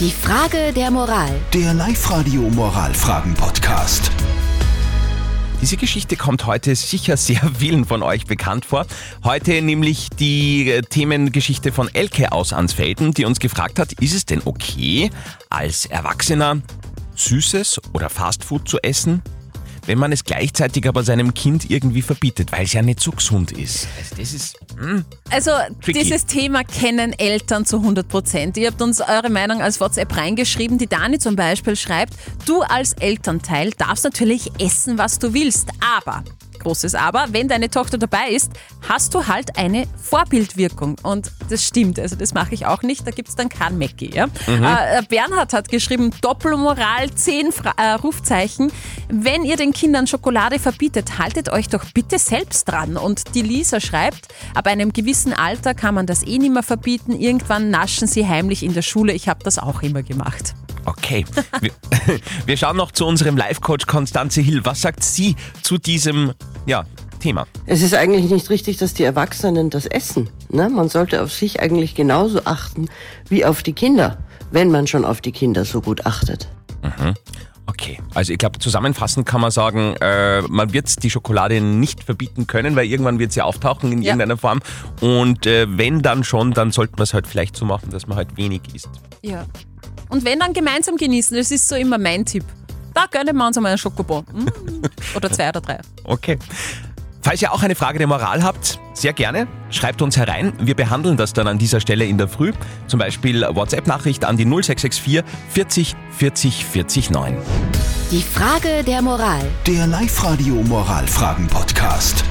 Die Frage der Moral. Der Live-Radio Moralfragen-Podcast. Diese Geschichte kommt heute sicher sehr vielen von euch bekannt vor. Heute nämlich die äh, Themengeschichte von Elke aus Ansfelden, die uns gefragt hat, ist es denn okay, als Erwachsener Süßes oder Fastfood zu essen? Wenn man es gleichzeitig aber seinem Kind irgendwie verbietet, weil es ja nicht so gesund ist. Also das ist. Hm, Also Tricky. dieses Thema kennen Eltern zu 100 Prozent. Ihr habt uns eure Meinung als WhatsApp reingeschrieben. Die Dani zum Beispiel schreibt, du als Elternteil darfst natürlich essen, was du willst, aber großes Aber, wenn deine Tochter dabei ist, hast du halt eine Vorbildwirkung. Und das stimmt, also das mache ich auch nicht, da gibt es dann kein Mackie. Ja? Äh, Bernhard hat geschrieben, Doppelmoral, 10 Fra äh, Rufzeichen. Wenn ihr den Kindern Schokolade verbietet, haltet euch doch bitte selbst dran. Und die Lisa schreibt, ab einem gewissen Alter kann man das eh nicht mehr verbieten. Irgendwann naschen sie heimlich in der Schule. Ich habe das auch immer gemacht. Okay. Wir, wir schauen noch zu unserem Live-Coach Konstanze Hill. Was sagt sie zu diesem ja, Thema? Es ist eigentlich nicht richtig, dass die Erwachsenen das essen. Ne? Man sollte auf sich eigentlich genauso achten wie auf die Kinder, wenn man schon auf die Kinder so gut achtet. Okay, also ich glaube, zusammenfassend kann man sagen, äh, man wird die Schokolade nicht verbieten können, weil irgendwann wird sie auftauchen in Ja. irgendeiner Form. Und äh, wenn dann schon, dann sollte man es halt vielleicht so machen, dass man halt wenig isst. Ja. Und wenn dann gemeinsam genießen, das ist so immer mein Tipp. Da gönnen wir uns einmal einen Schokobon. Mm. Oder zwei oder drei. Okay. Falls ihr auch eine Frage der Moral habt, sehr gerne, schreibt uns herein. Wir behandeln das dann an dieser Stelle in der Früh. Zum Beispiel WhatsApp-Nachricht an die 0664 40 40 40 9. Die Frage der Moral. Der Live-Radio Moralfragen-Podcast.